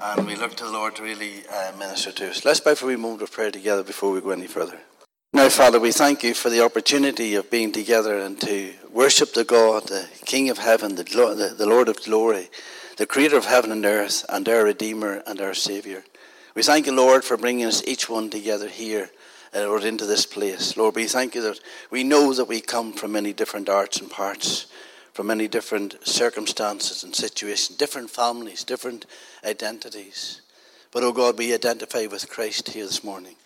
and we look to the Lord to really uh, minister to us. Let's bow for a moment of prayer together before we go any further. Now, Father, we thank you for the opportunity of being together and to worship the God, the King of heaven, the, the, the Lord of glory, the Creator of heaven and earth, and our Redeemer and our Saviour. We thank you, Lord, for bringing us each one together here, uh, Lord, into this place. Lord, we thank you that we know that we come from many different arts and parts from many different circumstances and situations, different families, different identities. But, oh God, we identify with Christ here this morning.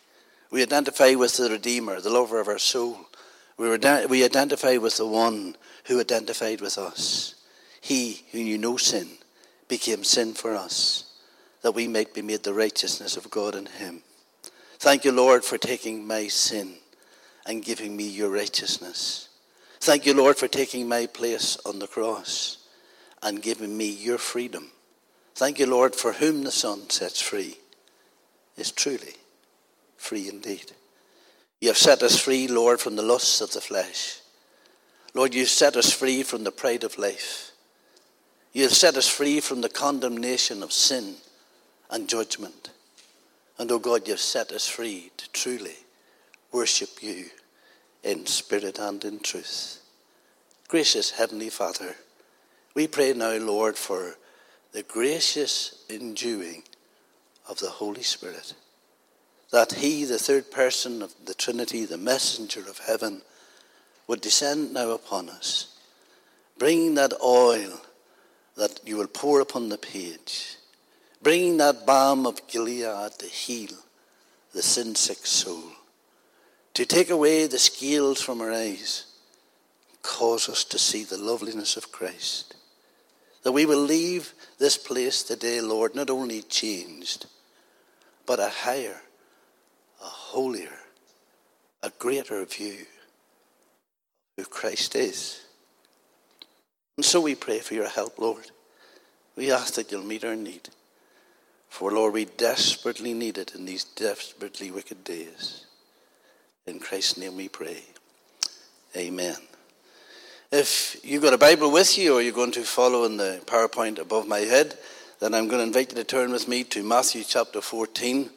We identify with the Redeemer, the lover of our soul. We, we identify with the one who identified with us. He who knew no sin became sin for us, that we might be made the righteousness of God in him. Thank you, Lord, for taking my sin and giving me your righteousness. Thank you, Lord, for taking my place on the cross and giving me your freedom. Thank you, Lord, for whom the Son sets free is truly free indeed. You have set us free, Lord, from the lusts of the flesh. Lord, you've set us free from the pride of life. You have set us free from the condemnation of sin and judgment. And, oh God, you've set us free to truly worship you in spirit and in truth. Gracious Heavenly Father, we pray now, Lord, for the gracious enduing of the Holy Spirit, that He, the third person of the Trinity, the messenger of heaven, would descend now upon us, bringing that oil that you will pour upon the page, bringing that balm of Gilead to heal the sin sick soul to take away the scales from our eyes, cause us to see the loveliness of Christ. That we will leave this place today, Lord, not only changed, but a higher, a holier, a greater view of who Christ is. And so we pray for your help, Lord. We ask that you'll meet our need. For, Lord, we desperately need it in these desperately wicked days. In Christ's name we pray. Amen. If you've got a Bible with you or you're going to follow in the PowerPoint above my head, then I'm going to invite you to turn with me to Matthew chapter 14.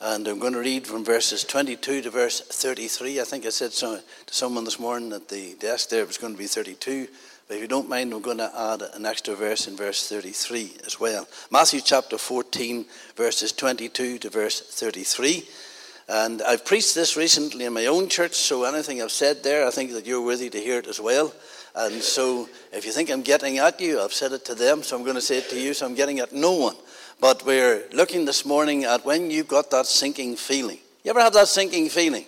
And I'm going to read from verses 22 to verse 33. I think I said so, to someone this morning at the desk there it was going to be 32. But if you don't mind, I'm going to add an extra verse in verse 33 as well. Matthew chapter 14, verses 22 to verse 33. And I've preached this recently in my own church, so anything I've said there, I think that you're worthy to hear it as well. And so if you think I'm getting at you, I've said it to them, so I'm going to say it to you, so I'm getting at no one. But we're looking this morning at when you've got that sinking feeling. You ever have that sinking feeling?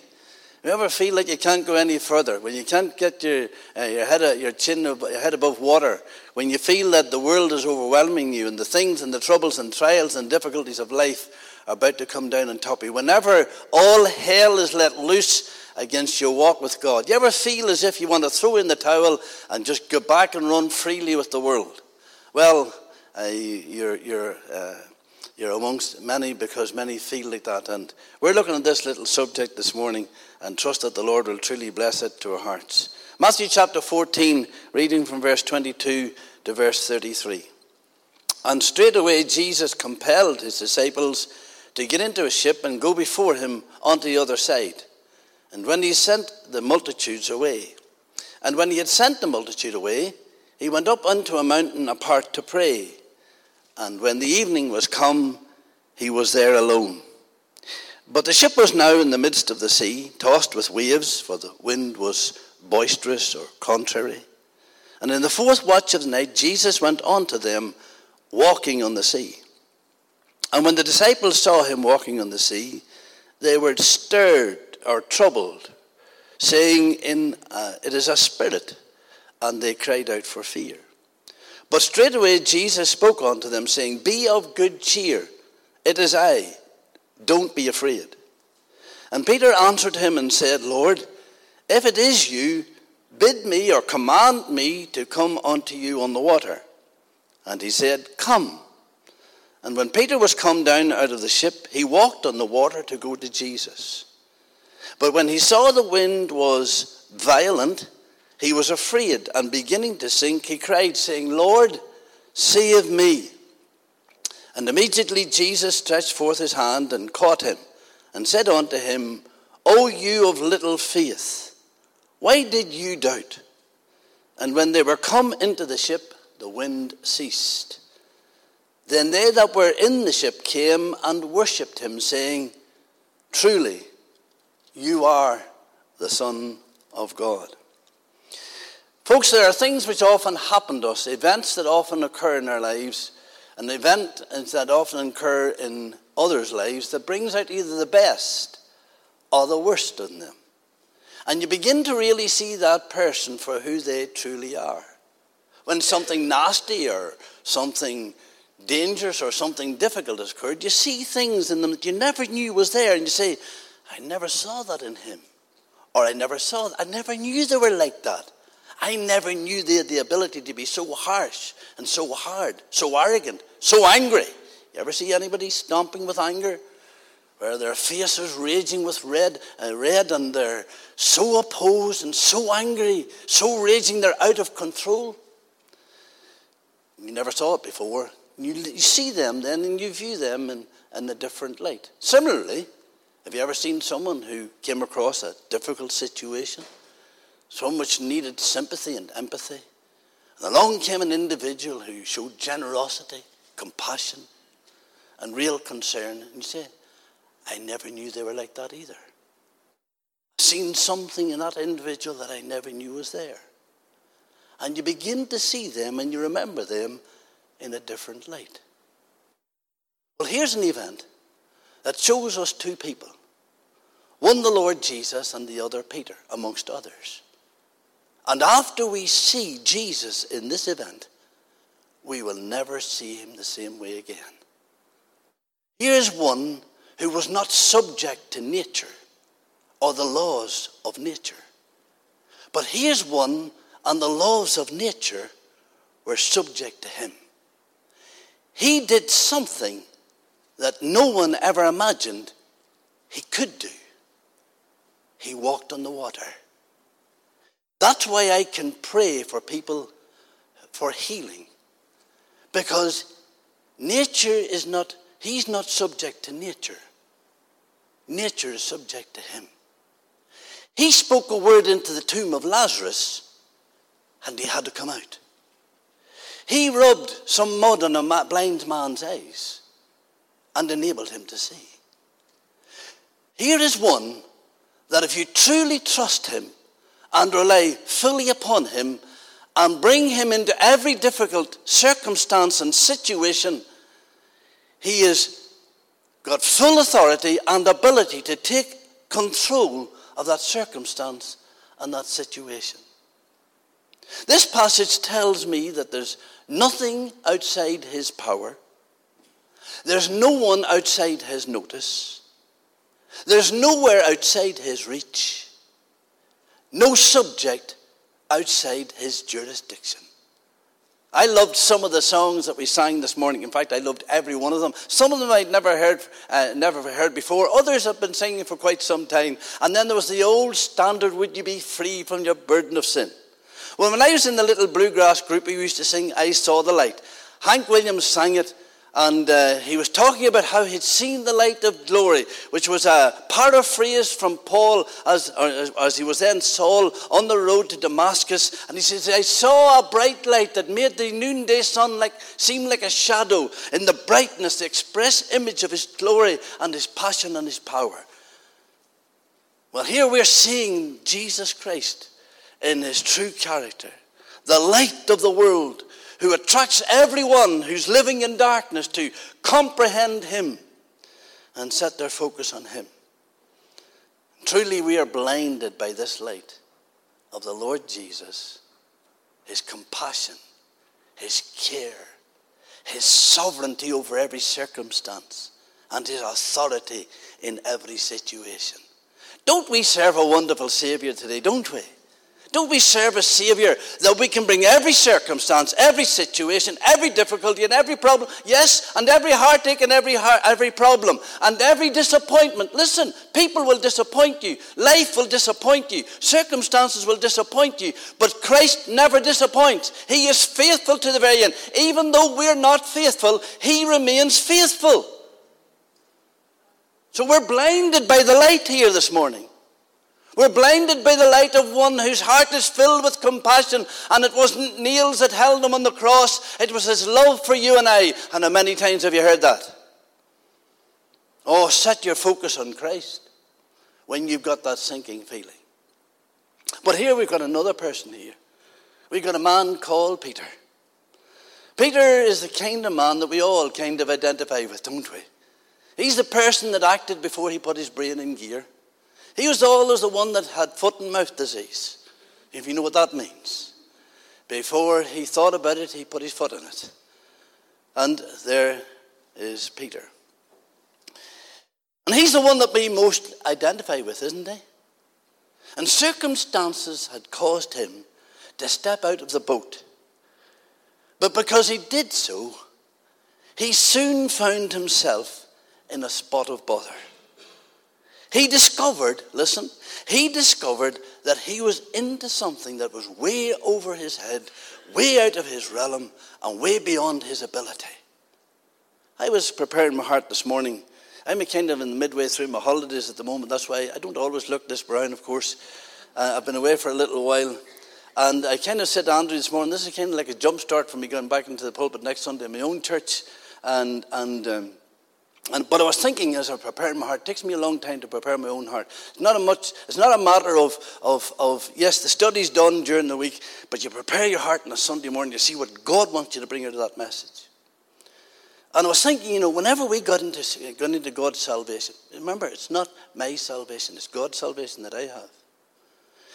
You ever feel like you can't go any further? When you can't get your, uh, your, head, your chin, your head above water? When you feel that the world is overwhelming you and the things and the troubles and trials and difficulties of life about to come down on top of you. Whenever all hell is let loose against your walk with God, you ever feel as if you want to throw in the towel and just go back and run freely with the world? Well, uh, you're, you're, uh, you're amongst many because many feel like that. And we're looking at this little subject this morning and trust that the Lord will truly bless it to our hearts. Matthew chapter 14, reading from verse 22 to verse 33. And straightway Jesus compelled his disciples to get into a ship and go before him onto the other side. And when he sent the multitudes away, and when he had sent the multitude away, he went up unto a mountain apart to pray. And when the evening was come, he was there alone. But the ship was now in the midst of the sea, tossed with waves, for the wind was boisterous or contrary. And in the fourth watch of the night, Jesus went on to them, walking on the sea. And when the disciples saw him walking on the sea, they were stirred or troubled, saying, in, uh, It is a spirit. And they cried out for fear. But straightway Jesus spoke unto them, saying, Be of good cheer. It is I. Don't be afraid. And Peter answered him and said, Lord, if it is you, bid me or command me to come unto you on the water. And he said, Come. And when Peter was come down out of the ship, he walked on the water to go to Jesus. But when he saw the wind was violent, he was afraid, and beginning to sink, he cried, saying, Lord, save me. And immediately Jesus stretched forth his hand and caught him, and said unto him, O you of little faith, why did you doubt? And when they were come into the ship, the wind ceased. Then they that were in the ship came and worshipped him, saying, Truly, you are the Son of God. Folks, there are things which often happen to us, events that often occur in our lives, and events that often occur in others' lives that brings out either the best or the worst in them. And you begin to really see that person for who they truly are. When something nasty or something dangerous or something difficult has occurred, you see things in them that you never knew was there, and you say, I never saw that in him. Or I never saw that. I never knew they were like that. I never knew they had the ability to be so harsh and so hard, so arrogant, so angry. You ever see anybody stomping with anger? Where their face is raging with red, uh, red and they're so opposed and so angry, so raging they're out of control. You never saw it before. You, you see them then and you view them in, in a different light. Similarly, have you ever seen someone who came across a difficult situation? So much needed sympathy and empathy. And along came an individual who showed generosity, compassion, and real concern. And you say, I never knew they were like that either. Seen something in that individual that I never knew was there. And you begin to see them and you remember them in a different light. Well, here's an event that shows us two people one the Lord Jesus and the other Peter, amongst others. And after we see Jesus in this event, we will never see him the same way again. Here's one who was not subject to nature or the laws of nature. But here's one, and the laws of nature were subject to him. He did something that no one ever imagined he could do. He walked on the water. That's why I can pray for people for healing. Because nature is not, he's not subject to nature. Nature is subject to him. He spoke a word into the tomb of Lazarus and he had to come out. He rubbed some mud on a blind man's eyes and enabled him to see. Here is one that if you truly trust him and rely fully upon him and bring him into every difficult circumstance and situation, he has got full authority and ability to take control of that circumstance and that situation. This passage tells me that there's nothing outside his power. There's no one outside his notice. There's nowhere outside his reach. No subject outside his jurisdiction. I loved some of the songs that we sang this morning. In fact, I loved every one of them. Some of them I'd never heard, uh, never heard before. Others I've been singing for quite some time. And then there was the old standard, "Would you be free from your burden of sin?" Well, when I was in the little bluegrass group, we used to sing I Saw the Light. Hank Williams sang it, and uh, he was talking about how he'd seen the light of glory, which was a paraphrase from Paul as, as he was then Saul on the road to Damascus. And he says, I saw a bright light that made the noonday sun like, seem like a shadow in the brightness, the express image of his glory and his passion and his power. Well, here we're seeing Jesus Christ in his true character, the light of the world, who attracts everyone who's living in darkness to comprehend him and set their focus on him. Truly, we are blinded by this light of the Lord Jesus, his compassion, his care, his sovereignty over every circumstance, and his authority in every situation. Don't we serve a wonderful Savior today, don't we? Don't we serve a Savior that we can bring every circumstance, every situation, every difficulty, and every problem? Yes, and every heartache and every, heart, every problem and every disappointment. Listen, people will disappoint you, life will disappoint you, circumstances will disappoint you, but Christ never disappoints. He is faithful to the very end. Even though we're not faithful, He remains faithful. So we're blinded by the light here this morning. We're blinded by the light of one whose heart is filled with compassion, and it wasn't nails that held him on the cross, it was his love for you and I. And how many times have you heard that? Oh, set your focus on Christ when you've got that sinking feeling. But here we've got another person here. We've got a man called Peter. Peter is the kind of man that we all kind of identify with, don't we? He's the person that acted before he put his brain in gear. He was always the one that had foot and mouth disease, if you know what that means. Before he thought about it, he put his foot in it. And there is Peter. And he's the one that we most identify with, isn't he? And circumstances had caused him to step out of the boat. But because he did so, he soon found himself in a spot of bother. He discovered, listen, he discovered that he was into something that was way over his head, way out of his realm, and way beyond his ability. I was preparing my heart this morning. I'm kind of in the midway through my holidays at the moment. That's why I don't always look this brown, of course. Uh, I've been away for a little while. And I kind of said to Andrew this morning, this is kind of like a jump start for me going back into the pulpit next Sunday in my own church. And, and um, and, but I was thinking as I prepared my heart, it takes me a long time to prepare my own heart. It's not a, much, it's not a matter of, of, of, yes, the study's done during the week, but you prepare your heart on a Sunday morning, you see what God wants you to bring out of that message. And I was thinking, you know, whenever we got into, got into God's salvation, remember, it's not my salvation, it's God's salvation that I have.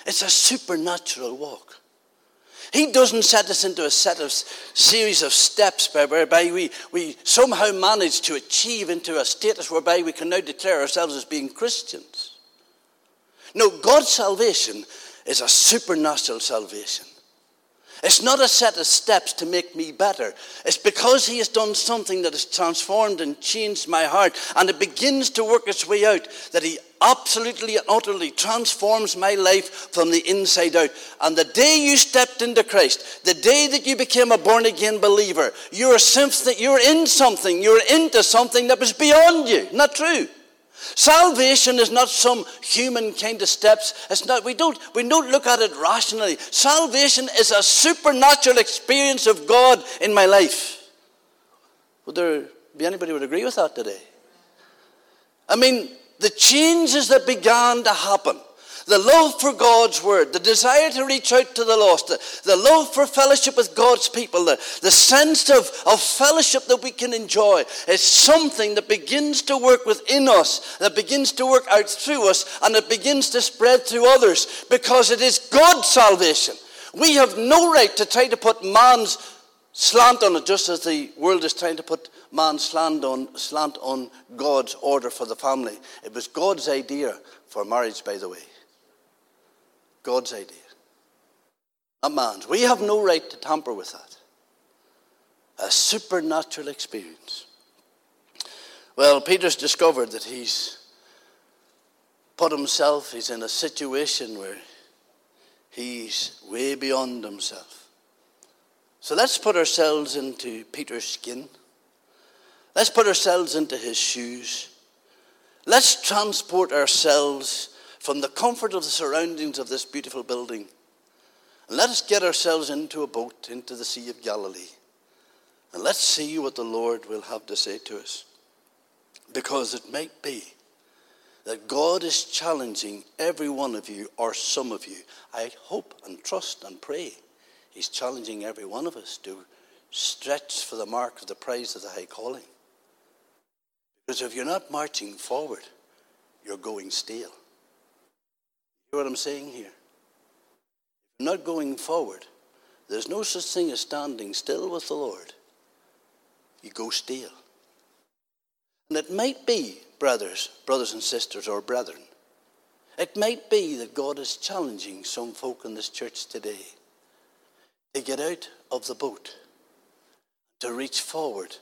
It's a supernatural walk. He doesn't set us into a set of series of steps whereby we, we somehow manage to achieve into a status whereby we can now declare ourselves as being Christians. No, God's salvation is a supernatural salvation. It's not a set of steps to make me better. It's because He has done something that has transformed and changed my heart, and it begins to work its way out that He absolutely and utterly transforms my life from the inside out. And the day you stepped into Christ, the day that you became a born again believer, you're, you're in something, you're into something that was beyond you. Not true. Salvation is not some human kind of steps. It's not, we, don't, we don't look at it rationally. Salvation is a supernatural experience of God in my life. Would there be anybody would agree with that today? I mean, the changes that began to happen the love for God's word, the desire to reach out to the lost, the, the love for fellowship with God's people, the, the sense of, of fellowship that we can enjoy is something that begins to work within us, that begins to work out through us, and it begins to spread through others because it is God's salvation. We have no right to try to put man's slant on it, just as the world is trying to put man's slant on, slant on God's order for the family. It was God's idea for marriage, by the way. God's idea, not man's. We have no right to tamper with that. A supernatural experience. Well, Peter's discovered that he's put himself, he's in a situation where he's way beyond himself. So let's put ourselves into Peter's skin. Let's put ourselves into his shoes. Let's transport ourselves from the comfort of the surroundings of this beautiful building. And let us get ourselves into a boat into the Sea of Galilee. And let's see what the Lord will have to say to us. Because it might be that God is challenging every one of you or some of you. I hope and trust and pray He's challenging every one of us to stretch for the mark of the prize of the high calling. Because if you're not marching forward, you're going stale what I'm saying here? Not going forward, there's no such thing as standing still with the Lord. You go still. And it might be, brothers, brothers and sisters, or brethren, It might be that God is challenging some folk in this church today to get out of the boat, to reach forward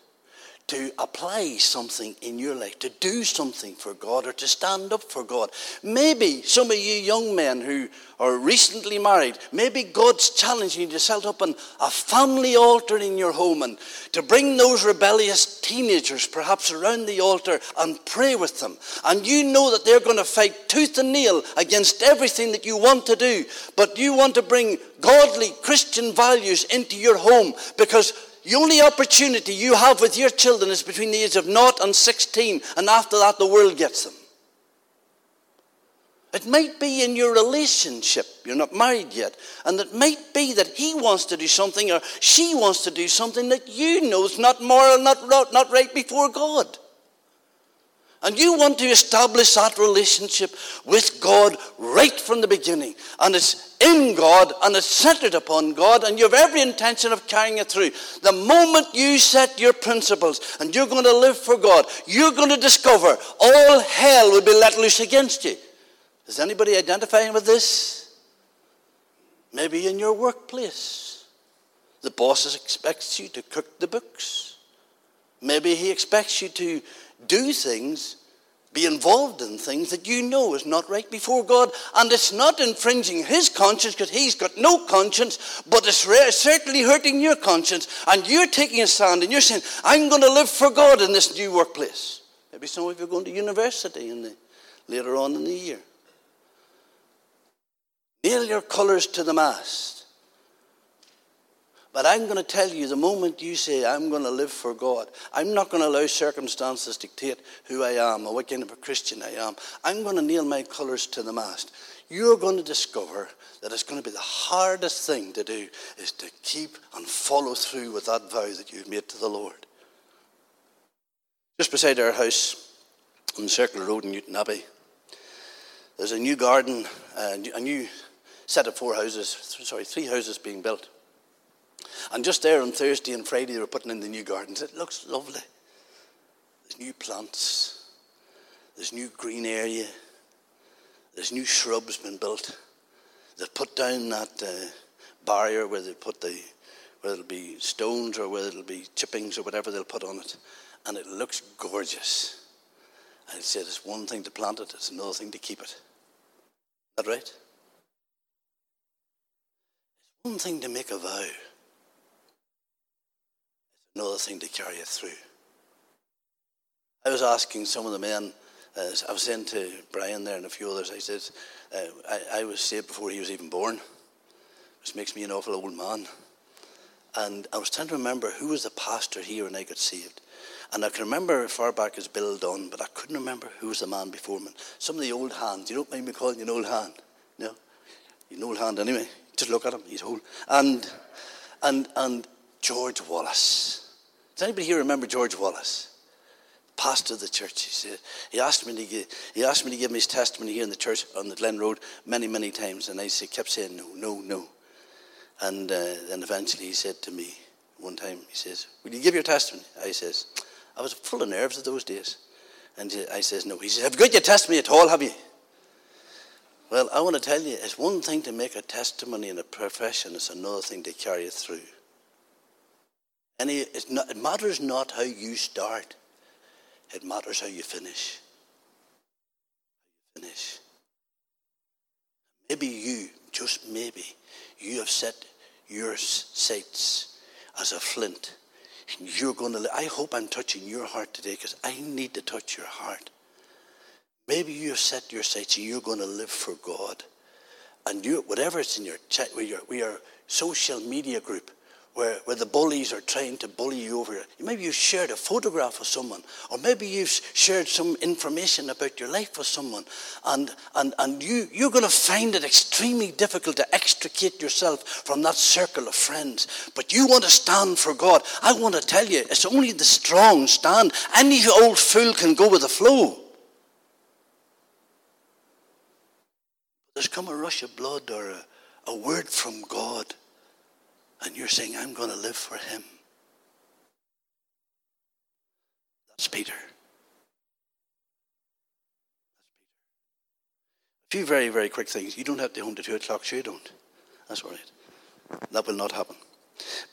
to apply something in your life, to do something for God, or to stand up for God. Maybe some of you young men who are recently married, maybe God's challenging you to set up an, a family altar in your home and to bring those rebellious teenagers perhaps around the altar and pray with them. And you know that they're going to fight tooth and nail against everything that you want to do, but you want to bring godly Christian values into your home because the only opportunity you have with your children is between the age of 0 and 16, and after that, the world gets them. It might be in your relationship, you're not married yet, and it might be that he wants to do something or she wants to do something that you know is not moral, not, not right before God. And you want to establish that relationship with God right from the beginning. And it's in God and it's centered upon God, and you have every intention of carrying it through. The moment you set your principles and you're going to live for God, you're going to discover all hell will be let loose against you. Is anybody identifying with this? Maybe in your workplace. The boss expects you to cook the books. Maybe he expects you to do things, be involved in things that you know is not right before God. And it's not infringing his conscience because he's got no conscience, but it's certainly hurting your conscience. And you're taking a stand and you're saying, I'm going to live for God in this new workplace. Maybe some of you are going to university in the, later on in the year. Nail your colours to the mast. But I'm going to tell you the moment you say, I'm going to live for God, I'm not going to allow circumstances dictate who I am or what kind of a Christian I am. I'm going to nail my colours to the mast. You're going to discover that it's going to be the hardest thing to do is to keep and follow through with that vow that you've made to the Lord. Just beside our house on Circle Road in Newtownabbey, there's a new garden, uh, a new set of four houses, sorry, three houses being built. And just there on Thursday and Friday, they were putting in the new gardens. It looks lovely. There's new plants, there's new green area, there's new shrubs been built. They've put down that uh, barrier where they put the, where it'll be stones or whether it'll be chippings or whatever they'll put on it. And it looks gorgeous. I said it's one thing to plant it, it's another thing to keep it. Is that right? It's one thing to make a vow another thing to carry it through. I was asking some of the men, I was saying to Brian there and a few others, I said, uh, I, I was saved before he was even born, which makes me an awful old man. And I was trying to remember who was the pastor here when I got saved. And I can remember as far back as Bill Dunn, but I couldn't remember who was the man before me. Some of the old hands. You don't mind me calling you an old hand? No? You're an old hand anyway. Just look at him, he's old. And, and, and George Wallace. Does anybody here remember George Wallace? Pastor of the church. He, said, he, asked me to give, he asked me to give him his testimony here in the church on the Glen Road many, many times. And I said, kept saying no, no, no. And uh, then eventually he said to me one time, he says, Will you give your testimony? I says, I was full of nerves at those days. And I says, No. He says, Have you got your testimony at all, have you? Well, I want to tell you, it's one thing to make a testimony in a profession, it's another thing to carry it through. Not, it matters not how you start, it matters how you finish. Finish. Maybe you, just maybe, you have set your sights as a flint. And You're going to. I hope I'm touching your heart today because I need to touch your heart. Maybe you have set your sights and you're going to live for God. And you, whatever it's in your chat, we are social media group where, where the bullies are trying to bully you over. Maybe you've shared a photograph of someone, or maybe you've shared some information about your life with someone, and, and, and you, you're going to find it extremely difficult to extricate yourself from that circle of friends. But you want to stand for God. I want to tell you, it's only the strong stand. Any old fool can go with the flow. There's come a rush of blood or a, a word from God and you're saying, I'm going to live for him. That's Peter. A few very, very quick things. You don't have to home to 2 o'clock, sure you don't. That's all right. That will not happen.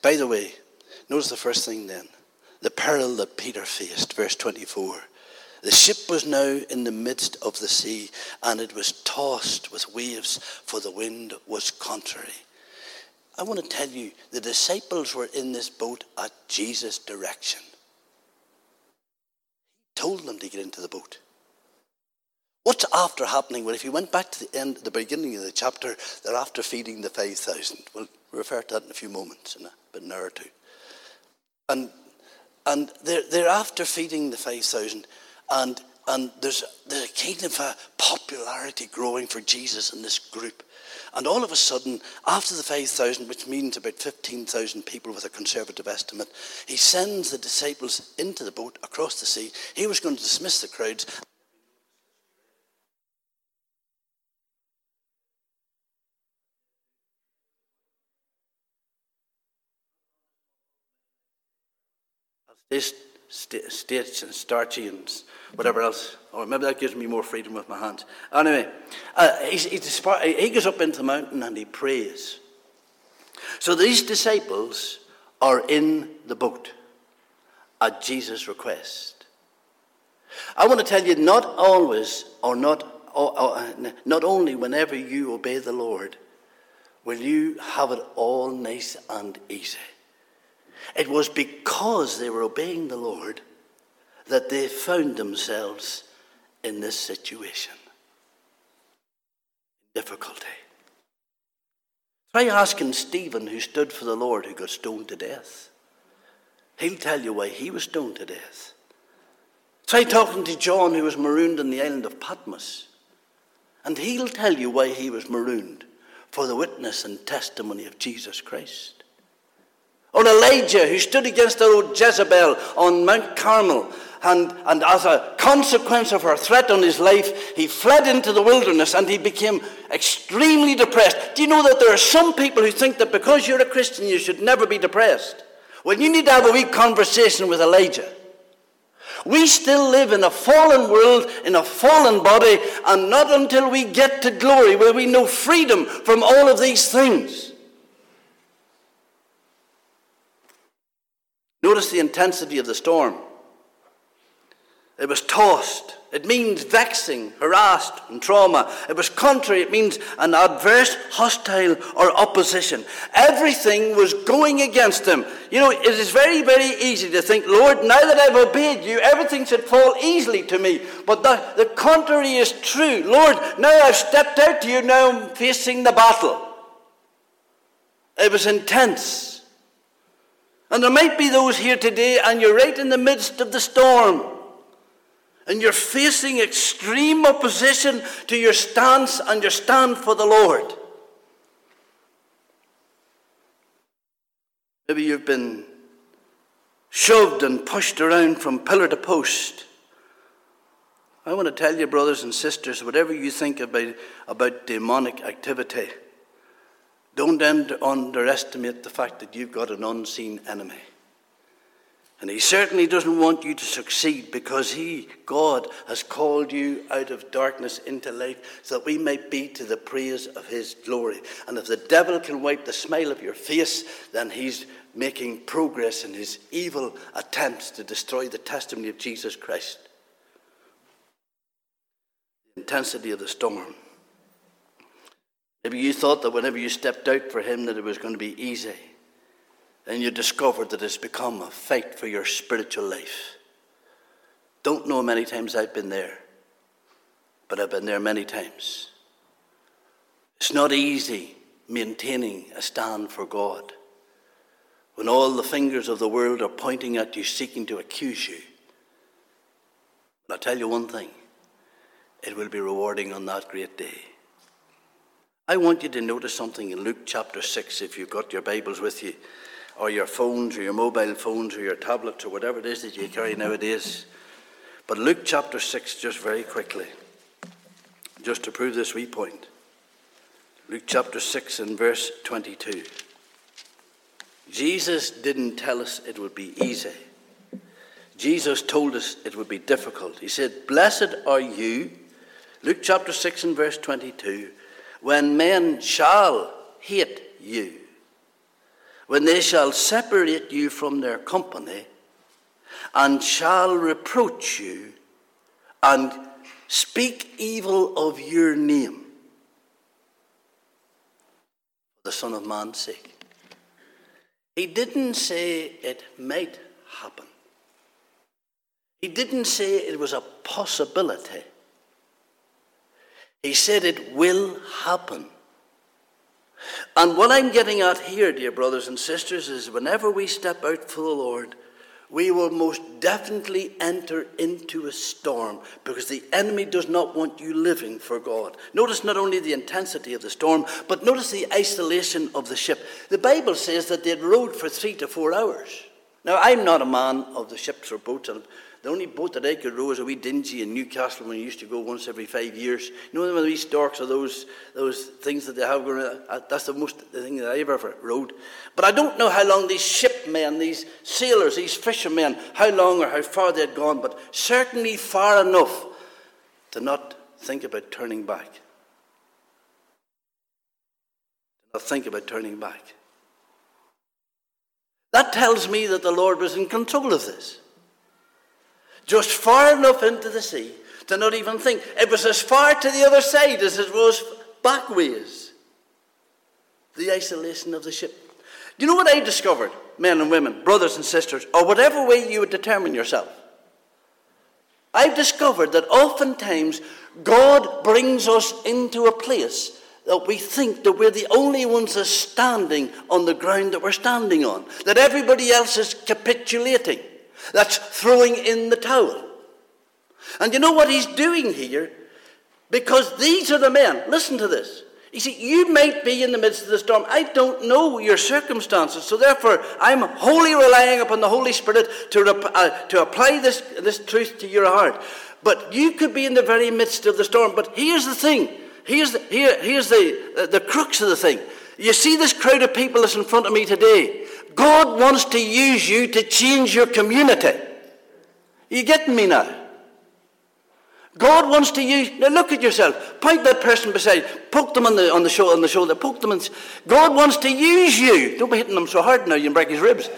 By the way, notice the first thing then the peril that Peter faced, verse 24. The ship was now in the midst of the sea, and it was tossed with waves, for the wind was contrary. I want to tell you, the disciples were in this boat at Jesus' direction. He told them to get into the boat. What's after happening? Well, if you went back to the end, the beginning of the chapter, they're after feeding the 5,000. We'll refer to that in a few moments, in a bit an hour or two. And, and they're, they're after feeding the 5,000, and, and there's, there's a kind of a popularity growing for Jesus in this group. And all of a sudden, after the 5,000, which means about 15,000 people with a conservative estimate, he sends the disciples into the boat across the sea. He was going to dismiss the crowds. This states and starchy and whatever else. Or maybe that gives me more freedom with my hands. Anyway, uh, he's, he's, he goes up into the mountain and he prays. So these disciples are in the boat at Jesus' request. I want to tell you, not always, or not, or, or, not only whenever you obey the Lord, will you have it all nice and easy. It was because they were obeying the Lord that they found themselves in this situation. Difficulty. Try asking Stephen, who stood for the Lord, who got stoned to death. He'll tell you why he was stoned to death. Try talking to John, who was marooned on the island of Patmos, and he'll tell you why he was marooned for the witness and testimony of Jesus Christ. Or Elijah, who stood against the old Jezebel on Mount Carmel, and, and as a consequence of her threat on his life, he fled into the wilderness and he became extremely depressed. Do you know that there are some people who think that because you're a Christian, you should never be depressed? Well, you need to have a wee conversation with Elijah. We still live in a fallen world, in a fallen body, and not until we get to glory will we know freedom from all of these things. Notice the intensity of the storm. It was tossed. It means vexing, harassed, and trauma. It was contrary. It means an adverse, hostile, or opposition. Everything was going against them. You know, it is very, very easy to think, Lord, now that I've obeyed you, everything should fall easily to me. But the, the contrary is true. Lord, now I've stepped out to you, now I'm facing the battle. It was intense. And there might be those here today, and you're right in the midst of the storm. And you're facing extreme opposition to your stance and your stand for the Lord. Maybe you've been shoved and pushed around from pillar to post. I want to tell you, brothers and sisters, whatever you think about, about demonic activity, don't underestimate the fact that you've got an unseen enemy. And he certainly doesn't want you to succeed because he, God, has called you out of darkness into light so that we may be to the praise of his glory. And if the devil can wipe the smile of your face, then he's making progress in his evil attempts to destroy the testimony of Jesus Christ. The intensity of the storm. Maybe you thought that whenever you stepped out for Him that it was going to be easy. And you discovered that it's become a fight for your spiritual life. Don't know many times I've been there, but I've been there many times. It's not easy maintaining a stand for God when all the fingers of the world are pointing at you, seeking to accuse you. But I'll tell you one thing it will be rewarding on that great day. I want you to notice something in Luke chapter 6 if you've got your Bibles with you, or your phones, or your mobile phones, or your tablets, or whatever it is that you carry nowadays. But Luke chapter 6, just very quickly, just to prove this wee point. Luke chapter 6 and verse 22. Jesus didn't tell us it would be easy. Jesus told us it would be difficult. He said, Blessed are you Luke chapter 6 and verse 22 when men shall hate you, when they shall separate you from their company, and shall reproach you, and speak evil of your name, for the Son of Man's sake. He didn't say it might happen. He didn't say it was a possibility. He said it will happen. And what I'm getting at here, dear brothers and sisters, is whenever we step out for the Lord, we will most definitely enter into a storm because the enemy does not want you living for God. Notice not only the intensity of the storm, but notice the isolation of the ship. The Bible says that they rowed for three to four hours. Now, I'm not a man of the ships or boats, and the only boat that I could row was a wee dingy in Newcastle when we used to go once every five years. You know, of these storks or those, those things that they have going uh, That's the most the thing that I've ever rowed. But I don't know how long these shipmen, these sailors, these fishermen, how long or how far they had gone, but certainly far enough to not think about turning back. To not think about turning back. That tells me that the Lord was in control of this just far enough into the sea to not even think. It was as far to the other side as it was backways. The isolation of the ship. Do you know what I discovered, men and women, brothers and sisters, or whatever way you would determine yourself? I've discovered that oftentimes God brings us into a place that we think that we're the only ones that's standing on the ground that we're standing on, that everybody else is capitulating. That's throwing in the towel. And you know what he's doing here? Because these are the men. Listen to this. You see, you might be in the midst of the storm. I don't know your circumstances. So, therefore, I'm wholly relying upon the Holy Spirit to, rep- uh, to apply this, this truth to your heart. But you could be in the very midst of the storm. But here's the thing here's the, here, here's the, uh, the crux of the thing. You see this crowd of people that's in front of me today. God wants to use you to change your community. Are you getting me now? God wants to use. Now look at yourself. Point that person beside. Poke them on the on the shoulder. On the shoulder. Poke them. And, God wants to use you. Don't be hitting them so hard now you can break his ribs.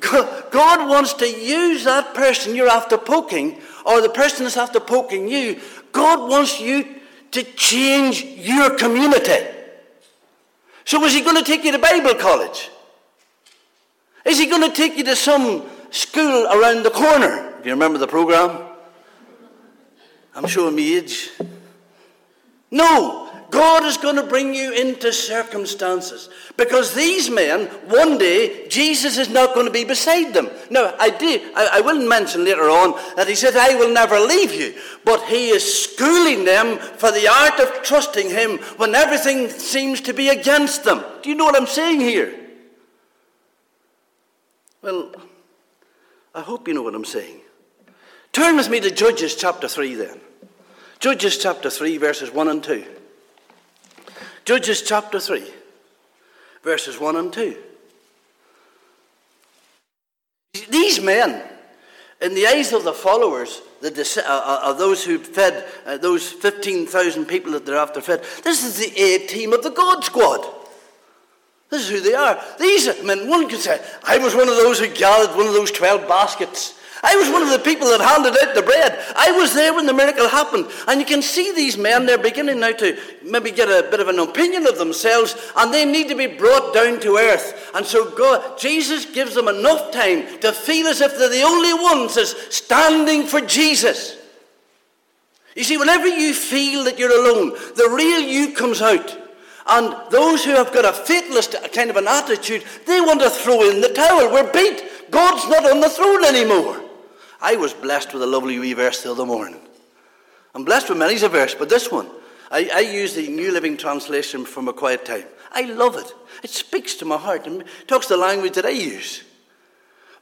God, God wants to use that person you're after poking, or the person that's after poking you. God wants you to change your community. So is he going to take you to Bible college? Is he going to take you to some school around the corner? Do you remember the program? I'm showing my age. No, God is going to bring you into circumstances because these men, one day, Jesus is not going to be beside them. Now, I did, I, I will mention later on that he said, "I will never leave you," but he is schooling them for the art of trusting Him when everything seems to be against them. Do you know what I'm saying here? Well, I hope you know what I'm saying. Turn with me to Judges chapter 3 then. Judges chapter 3, verses 1 and 2. Judges chapter 3, verses 1 and 2. These men, in the eyes of the followers, the, uh, uh, of those who fed uh, those 15,000 people that they're after fed, this is the A team of the God Squad. This is who they are. These men, one could say, I was one of those who gathered one of those 12 baskets. I was one of the people that handed out the bread. I was there when the miracle happened. And you can see these men, they're beginning now to maybe get a bit of an opinion of themselves, and they need to be brought down to earth. And so God, Jesus gives them enough time to feel as if they're the only ones that's standing for Jesus. You see, whenever you feel that you're alone, the real you comes out. And those who have got a fatalist kind of an attitude, they want to throw in the towel. We're beat. God's not on the throne anymore. I was blessed with a lovely wee verse the other morning. I'm blessed with many a verse, but this one, I, I use the New Living Translation from a quiet time. I love it. It speaks to my heart and talks the language that I use.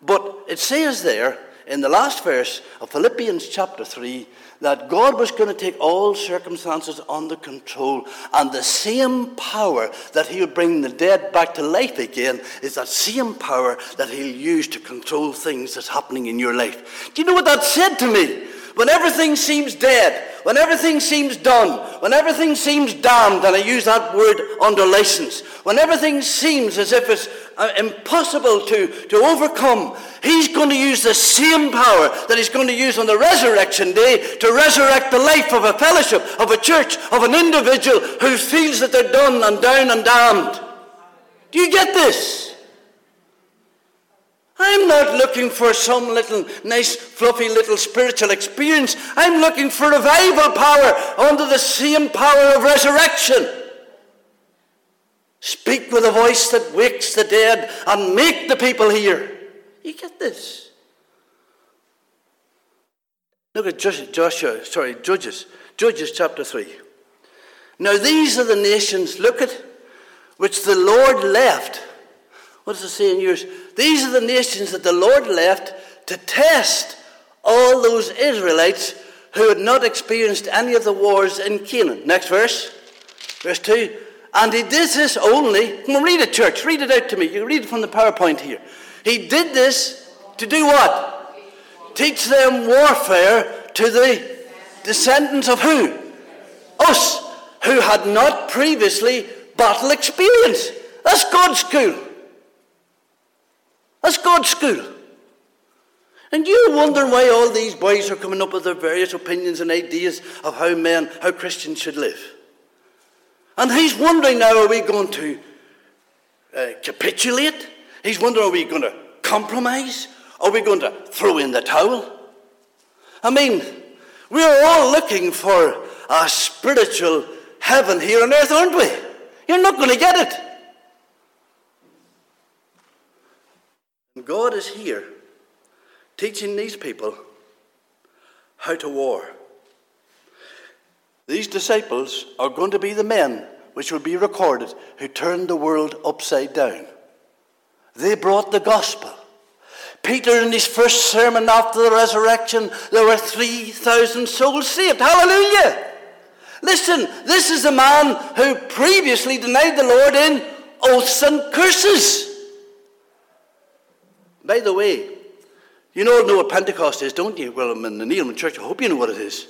But it says there in the last verse of Philippians chapter 3 that God was going to take all circumstances under control, and the same power that He would bring the dead back to life again is that same power that He'll use to control things that's happening in your life. Do you know what that said to me? When everything seems dead, when everything seems done, when everything seems damned, and I use that word under license, when everything seems as if it's uh, impossible to, to overcome, he's going to use the same power that he's going to use on the resurrection day to resurrect the life of a fellowship, of a church, of an individual who feels that they're done and down and damned. Do you get this? I'm not looking for some little nice, fluffy little spiritual experience. I'm looking for revival power under the same power of resurrection. Speak with a voice that wakes the dead and make the people hear. You get this? Look at Joshua, sorry, Judges, Judges chapter 3. Now these are the nations, look at, which the Lord left. What does it say in yours? These are the nations that the Lord left to test all those Israelites who had not experienced any of the wars in Canaan. Next verse, verse 2. And he did this only, come read it, church, read it out to me. You read it from the PowerPoint here. He did this to do what? Teach them warfare to the descendants of who? Us, who had not previously battle experience. That's God's school. That's God's school. And you wonder why all these boys are coming up with their various opinions and ideas of how men, how Christians should live. And he's wondering now, are we going to uh, capitulate? He's wondering, are we going to compromise? Are we going to throw in the towel? I mean, we're all looking for a spiritual heaven here on earth, aren't we? You're not going to get it. God is here teaching these people how to war. These disciples are going to be the men which will be recorded who turned the world upside down. They brought the gospel. Peter, in his first sermon after the resurrection, there were 3,000 souls saved. Hallelujah! Listen, this is a man who previously denied the Lord in oaths and curses. By the way, you all know what Pentecost is, don't you? Well, I'm in the Neilman Church. I hope you know what it is.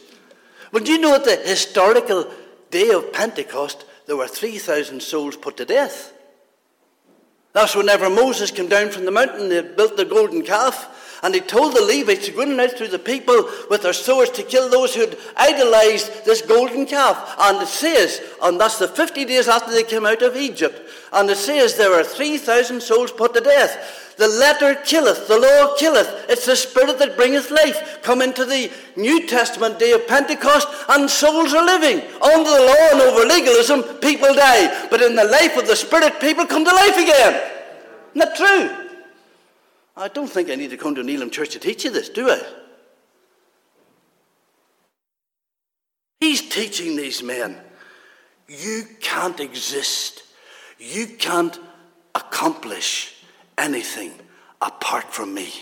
Well, do you know at the historical day of Pentecost, there were 3,000 souls put to death? That's whenever Moses came down from the mountain, they built the golden calf, and he told the Levites to go out through the people with their swords to kill those who had idolized this golden calf. And it says, and that's the 50 days after they came out of Egypt, and it says there were 3,000 souls put to death. The letter killeth, the law killeth. It's the spirit that bringeth life. Come into the New Testament day of Pentecost, and souls are living. Under the law and over legalism, people die. But in the life of the Spirit, people come to life again. That true? I don't think I need to come to Neelam Church to teach you this, do I? He's teaching these men you can't exist, you can't accomplish anything apart from me.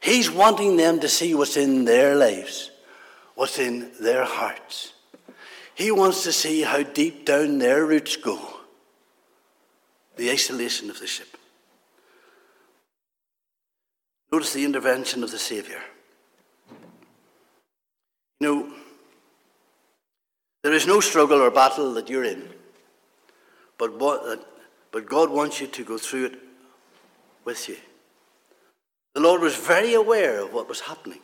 He's wanting them to see what's in their lives, what's in their hearts. He wants to see how deep down their roots go. The isolation of the ship. Notice the intervention of the Saviour. You know, there is no struggle or battle that you're in, but what, but God wants you to go through it with you. The Lord was very aware of what was happening.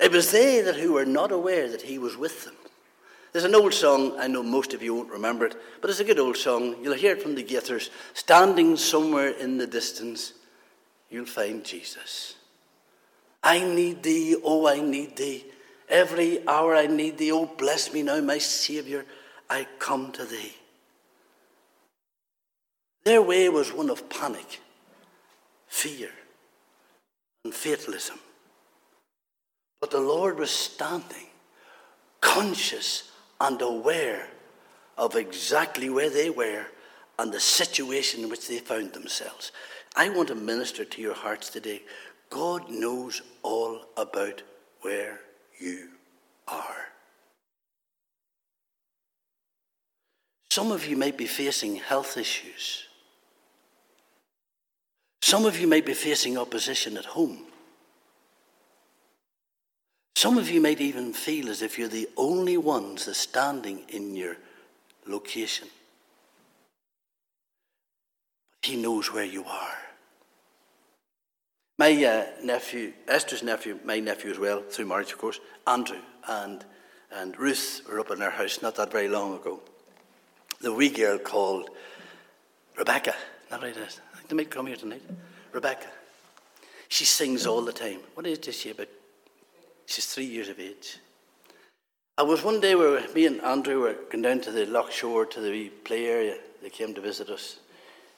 It was they that who were not aware that He was with them. There's an old song, I know most of you won't remember it, but it's a good old song. You'll hear it from the Gaithers. Standing somewhere in the distance, you'll find Jesus. I need thee, oh, I need thee. Every hour I need thee, oh, bless me now, my Saviour, I come to thee. Their way was one of panic, fear, and fatalism. But the Lord was standing, conscious and aware of exactly where they were and the situation in which they found themselves. I want to minister to your hearts today. God knows all about where you are. Some of you might be facing health issues. Some of you may be facing opposition at home. Some of you might even feel as if you're the only ones standing in your location. He knows where you are. My uh, nephew, Esther's nephew, my nephew as well, through marriage, of course, Andrew and, and Ruth were up in their house not that very long ago. The wee girl called Rebecca. Not right, they might come here tonight. Rebecca. She sings all the time. What is she? About she's three years of age. I was one day where me and Andrew were going down to the Loch Shore to the play area. They came to visit us.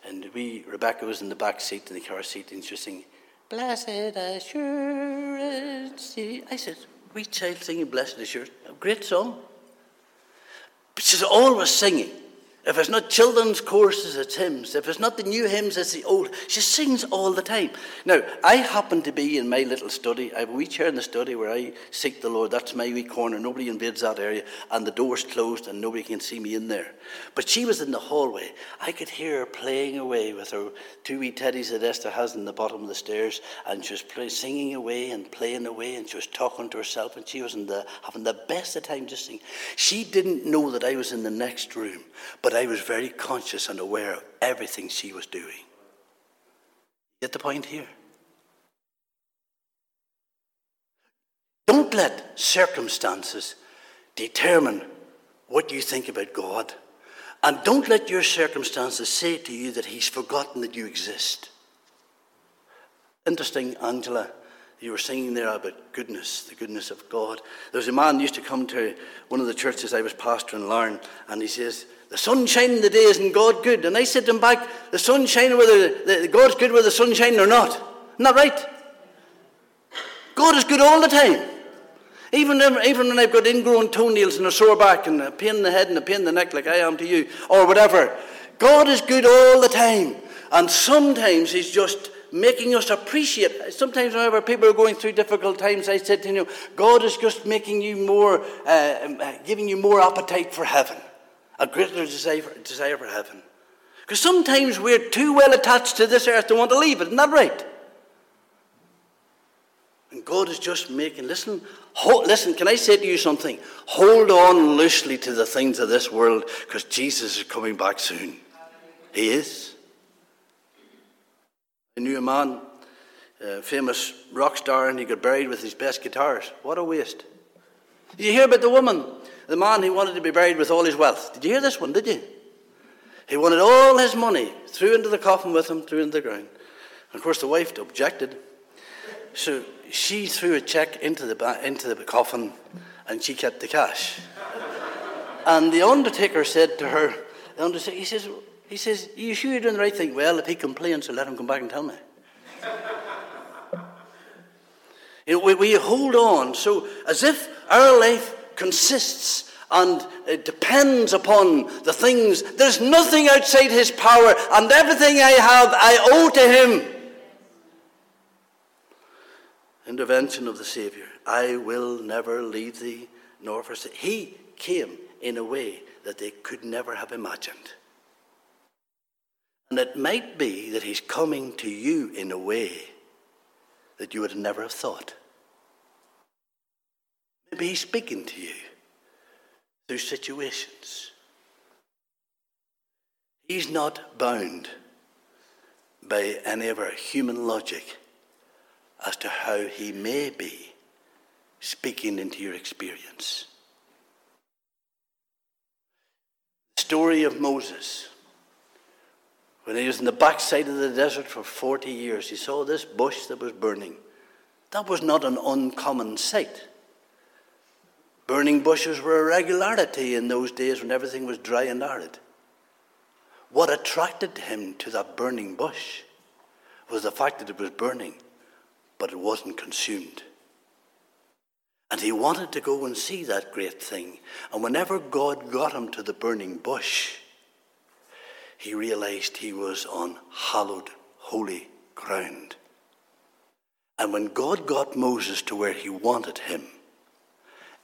And we, Rebecca was in the back seat in the car seat and she was singing, Blessed assurance. I said, wee child singing Blessed assurance. A great song. But she's always singing. If it's not children's courses, it's hymns. If it's not the new hymns, it's the old. She sings all the time. Now, I happen to be in my little study. I have a wee chair in the study where I seek the Lord. That's my wee corner. Nobody invades that area. And the door's closed and nobody can see me in there. But she was in the hallway. I could hear her playing away with her two wee teddies that Esther has in the bottom of the stairs. And she was play, singing away and playing away. And she was talking to herself. And she was in the, having the best of time just singing. She didn't know that I was in the next room. But but I was very conscious and aware of everything she was doing. Get the point here? Don't let circumstances determine what you think about God. And don't let your circumstances say to you that He's forgotten that you exist. Interesting, Angela you were singing there about goodness, the goodness of God. There was a man used to come to one of the churches I was pastor in Larne, and he says, The sun shining the day isn't God good. And I said to him back, The sun shining whether the, God's good whether the sun shining or not. Isn't that right? God is good all the time. Even, even when I've got ingrown toenails and a sore back and a pain in the head and a pain in the neck like I am to you, or whatever, God is good all the time. And sometimes He's just making us appreciate. Sometimes, whenever people are going through difficult times, I said to you, God is just making you more, uh, um, uh, giving you more appetite for heaven, a greater desire, desire for heaven. Because sometimes we're too well attached to this earth to want to leave it, isn't that right? And God is just making, listen, hold, listen, can I say to you something? Hold on loosely to the things of this world because Jesus is coming back soon. He is. I knew a man, a famous rock star, and he got buried with his best guitars. What a waste. Did you hear about the woman, the man who wanted to be buried with all his wealth? Did you hear this one, did you? He wanted all his money, threw into the coffin with him, threw into the ground. And of course, the wife objected. So she threw a check into the, into the coffin and she kept the cash. and the undertaker said to her, the undertaker, he says, he says, Are you sure you're doing the right thing? Well, if he complains, so let him come back and tell me. you know, we, we hold on so as if our life consists and it depends upon the things. There's nothing outside his power, and everything I have, I owe to him. Intervention of the Savior. I will never leave thee nor forsake. He came in a way that they could never have imagined. And it might be that he's coming to you in a way that you would never have thought. Maybe he's speaking to you through situations. He's not bound by any of our human logic as to how he may be speaking into your experience. The story of Moses when he was in the backside of the desert for 40 years, he saw this bush that was burning. That was not an uncommon sight. Burning bushes were a regularity in those days when everything was dry and arid. What attracted him to that burning bush was the fact that it was burning, but it wasn't consumed. And he wanted to go and see that great thing. And whenever God got him to the burning bush, he realized he was on hallowed, holy ground. And when God got Moses to where he wanted him,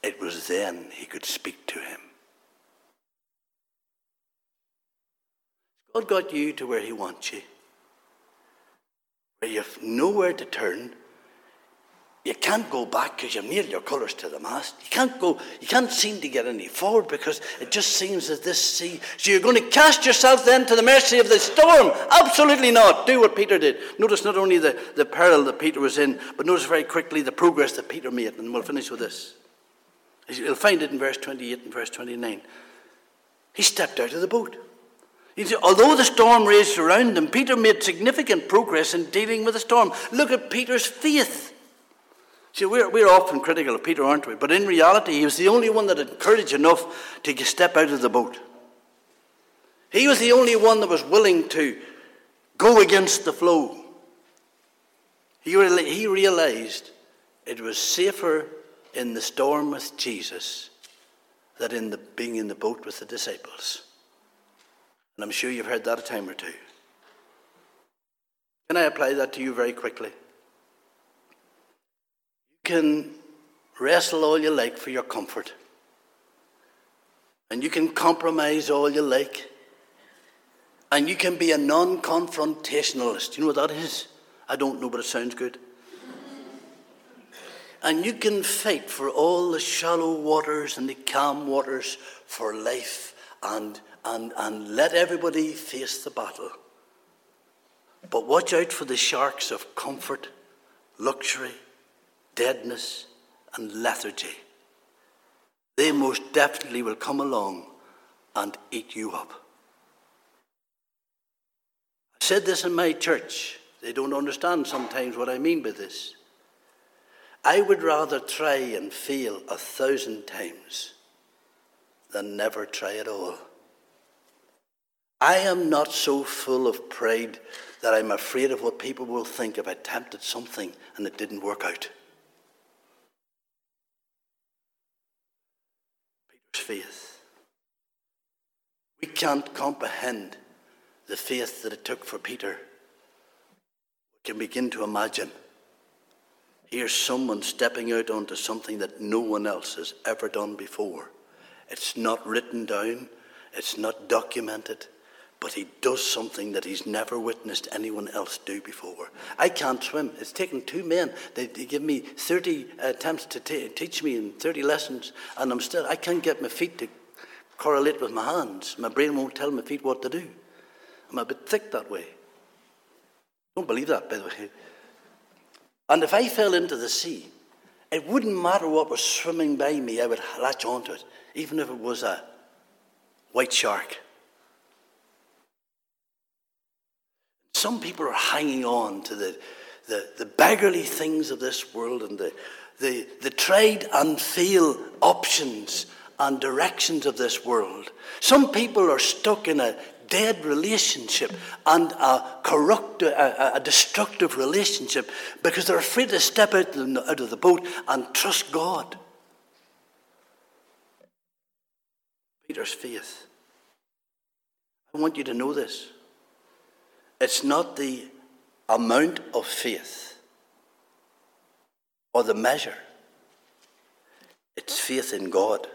it was then he could speak to him. God got you to where he wants you, where you have nowhere to turn. you can't go back because you've nailed your colours to the mast. You can't go, you can't seem to get any forward because it just seems that this sea. So you're going to cast yourself then to the mercy of the storm. Absolutely not. Do what Peter did. Notice not only the, the peril that Peter was in, but notice very quickly the progress that Peter made. And we'll finish with this. You'll find it in verse 28 and verse 29. He stepped out of the boat. Although the storm raged around them, Peter made significant progress in dealing with the storm. Look at Peter's faith. See, we're, we're often critical of Peter, aren't we? But in reality, he was the only one that had courage enough to step out of the boat. He was the only one that was willing to go against the flow. He, he realized it was safer in the storm with Jesus than in the, being in the boat with the disciples. And I'm sure you've heard that a time or two. Can I apply that to you very quickly? You can wrestle all you like for your comfort. And you can compromise all you like. And you can be a non confrontationalist. You know what that is? I don't know, but it sounds good. And you can fight for all the shallow waters and the calm waters for life and, and, and let everybody face the battle. But watch out for the sharks of comfort, luxury, deadness, and lethargy, they most definitely will come along and eat you up. I said this in my church. They don't understand sometimes what I mean by this. I would rather try and fail a thousand times than never try at all. I am not so full of pride that I'm afraid of what people will think if I attempted something and it didn't work out. Peter's faith. We can't comprehend the faith that it took for Peter. We can begin to imagine. Here's someone stepping out onto something that no one else has ever done before. It's not written down, it's not documented, but he does something that he's never witnessed anyone else do before. I can't swim. It's taken two men. They, they give me 30 attempts to t- teach me in 30 lessons, and I'm still, I can't get my feet to correlate with my hands. My brain won't tell my feet what to do. I'm a bit thick that way. Don't believe that, by the way. And if I fell into the sea, it wouldn't matter what was swimming by me, I would latch onto it, even if it was a white shark. Some people are hanging on to the, the, the beggarly things of this world and the, the, the trade and fail options and directions of this world. Some people are stuck in a dead relationship and a corrupt, a, a destructive relationship because they're afraid to step out, out of the boat and trust God. Peter's faith. I want you to know this. It's not the amount of faith or the measure, it's faith in God.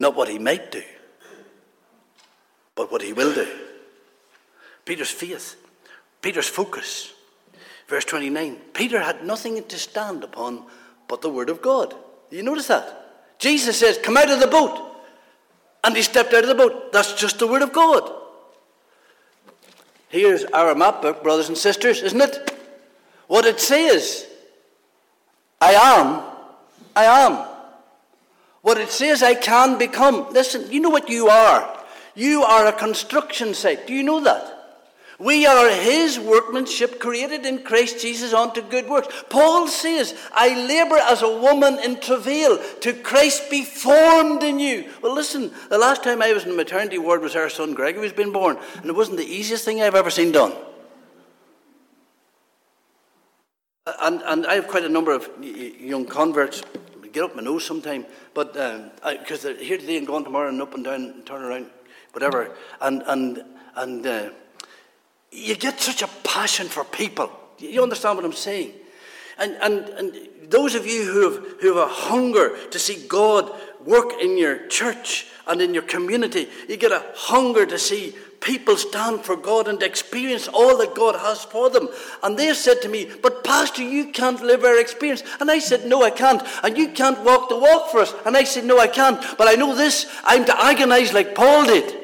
Not what he might do, but what he will do. Peter's faith, Peter's focus. Verse 29 Peter had nothing to stand upon but the word of God. You notice that? Jesus says, Come out of the boat. And he stepped out of the boat. That's just the word of God. Here's our map book, brothers and sisters, isn't it? What it says I am, I am. What it says I can become. Listen, you know what you are? You are a construction site. Do you know that? We are his workmanship created in Christ Jesus unto good works. Paul says, I labour as a woman in travail to Christ be formed in you. Well, listen, the last time I was in the maternity ward was our son Gregory was being born, and it wasn't the easiest thing I've ever seen done. And, and I have quite a number of young converts. Get up my nose sometime, but because um, they're here today and gone tomorrow and up and down and turn around, whatever. And and and uh, you get such a passion for people. You understand what I'm saying? And, and, and those of you who have, who have a hunger to see God work in your church and in your community, you get a hunger to see people stand for God and experience all that God has for them. And they said to me, But Pastor, you can't live our experience. And I said, No, I can't. And you can't walk the walk for us. And I said, No, I can't. But I know this I'm to agonize like Paul did.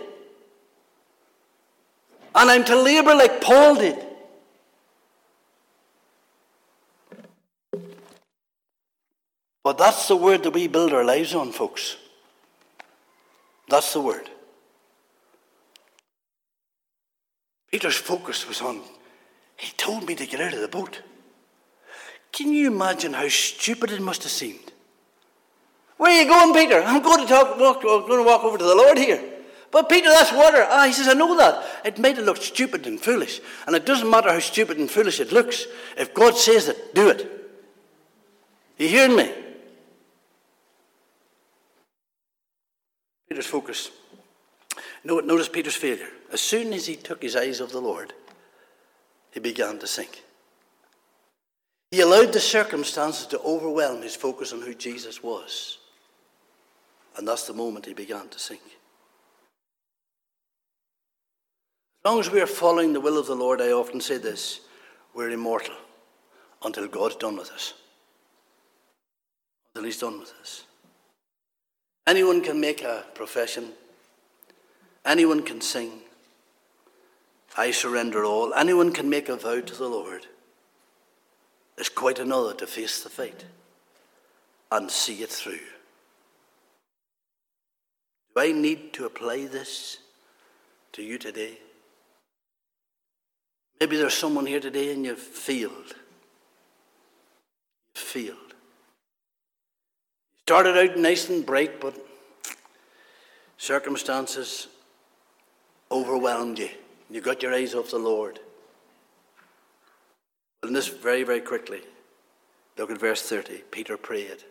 And I'm to labor like Paul did. But that's the word that we build our lives on, folks. That's the word. Peter's focus was on, he told me to get out of the boat. Can you imagine how stupid it must have seemed? Where are you going, Peter? I'm going to talk, walk, I'm going to walk over to the Lord here. But Peter, that's water. Ah, he says, I know that. It made it look stupid and foolish. And it doesn't matter how stupid and foolish it looks. If God says it, do it. You hearing me? Peter's focus. Notice Peter's failure. As soon as he took his eyes off the Lord, he began to sink. He allowed the circumstances to overwhelm his focus on who Jesus was. And that's the moment he began to sink. As long as we are following the will of the Lord, I often say this we're immortal until God's done with us. Until He's done with us. Anyone can make a profession, anyone can sing. I surrender all. Anyone can make a vow to the Lord. It's quite another to face the fight and see it through. Do I need to apply this to you today? Maybe there's someone here today and you've failed. You've failed. Started out nice and bright, but circumstances overwhelmed you. You got your eyes off the Lord. In this very, very quickly, look at verse 30. Peter prayed.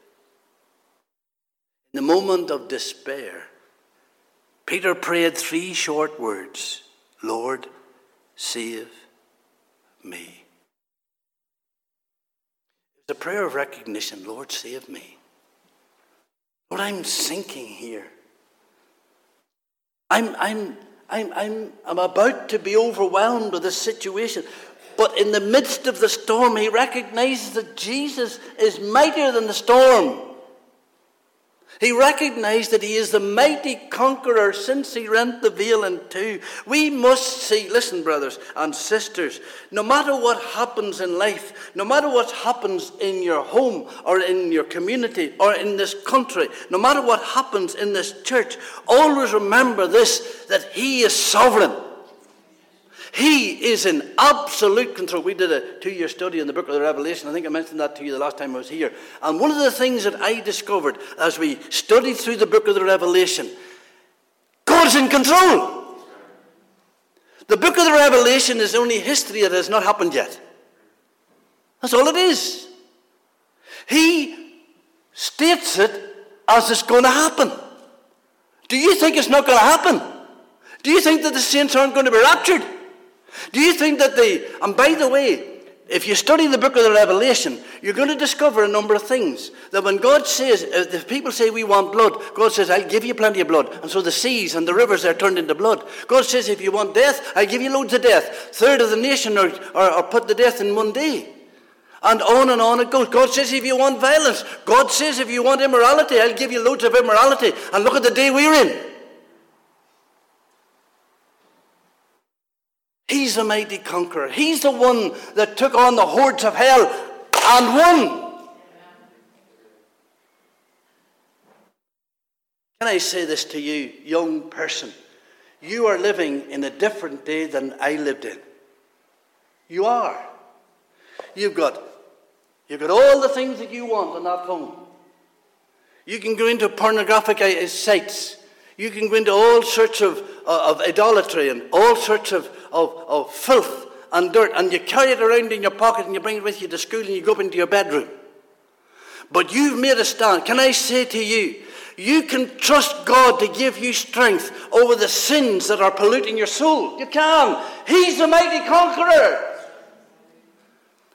In the moment of despair, Peter prayed three short words Lord, save me. It's a prayer of recognition Lord, save me. Lord, I'm sinking here. I'm, I'm, I'm, I'm, I'm about to be overwhelmed with this situation. But in the midst of the storm, he recognizes that Jesus is mightier than the storm. He recognized that he is the mighty conqueror since he rent the veil in two. We must see, listen, brothers and sisters, no matter what happens in life, no matter what happens in your home or in your community or in this country, no matter what happens in this church, always remember this that he is sovereign. He is in absolute control. We did a two year study in the book of the Revelation. I think I mentioned that to you the last time I was here. And one of the things that I discovered as we studied through the book of the Revelation God's in control. The book of the Revelation is only history that has not happened yet. That's all it is. He states it as it's going to happen. Do you think it's not going to happen? Do you think that the saints aren't going to be raptured? Do you think that the, and by the way, if you study the book of the Revelation, you're going to discover a number of things. That when God says, if uh, people say we want blood, God says, I'll give you plenty of blood. And so the seas and the rivers are turned into blood. God says, if you want death, I'll give you loads of death. Third of the nation are, are, are put to death in one day. And on and on it goes. God says, if you want violence, God says, if you want immorality, I'll give you loads of immorality. And look at the day we're in. He's the mighty conqueror. He's the one that took on the hordes of hell and won. Can I say this to you, young person? You are living in a different day than I lived in. You are. You've got, you've got all the things that you want on that phone. You can go into pornographic uh, sites. You can go into all sorts of, uh, of idolatry and all sorts of of, of filth and dirt, and you carry it around in your pocket and you bring it with you to school and you go up into your bedroom. But you've made a stand. Can I say to you, you can trust God to give you strength over the sins that are polluting your soul. You can. He's the mighty conqueror.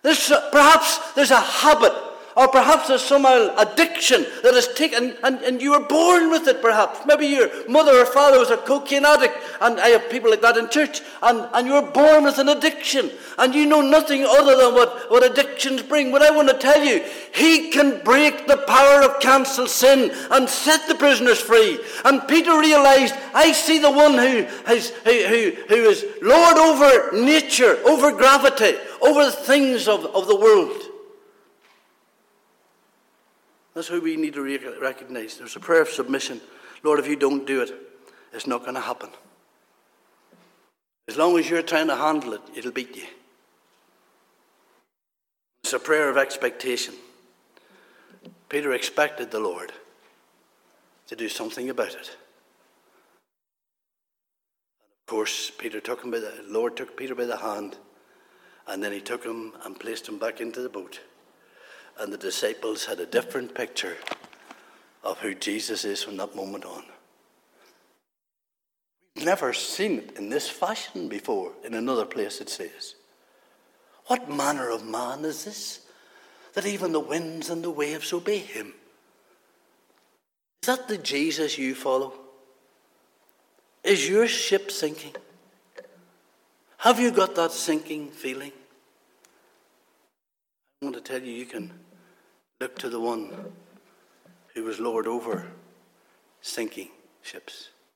There's, perhaps there's a habit Or perhaps there's some addiction that has taken, and, and you were born with it perhaps. Maybe your mother or father was a cocaine addict, and I have people like that in church, and, and you were born with an addiction, and you know nothing other than what, what addictions bring. But I want to tell you, He can break the power of cancel sin and set the prisoners free. And Peter realized, I see the one who, has, who, who, who is Lord over nature, over gravity, over the things of, of the world. That's who we need to recognize. There's a prayer of submission. Lord, if you don't do it, it's not going to happen. As long as you're trying to handle it, it'll beat you. It's a prayer of expectation. Peter expected the Lord to do something about it. Of course, Peter took him by the Lord took Peter by the hand, and then he took him and placed him back into the boat and the disciples had a different picture of who Jesus is from that moment on. We've never seen it in this fashion before in another place, it says. What manner of man is this that even the winds and the waves obey him? Is that the Jesus you follow? Is your ship sinking? Have you got that sinking feeling? I want to tell you, you can look to the one who was Lord over sinking ships.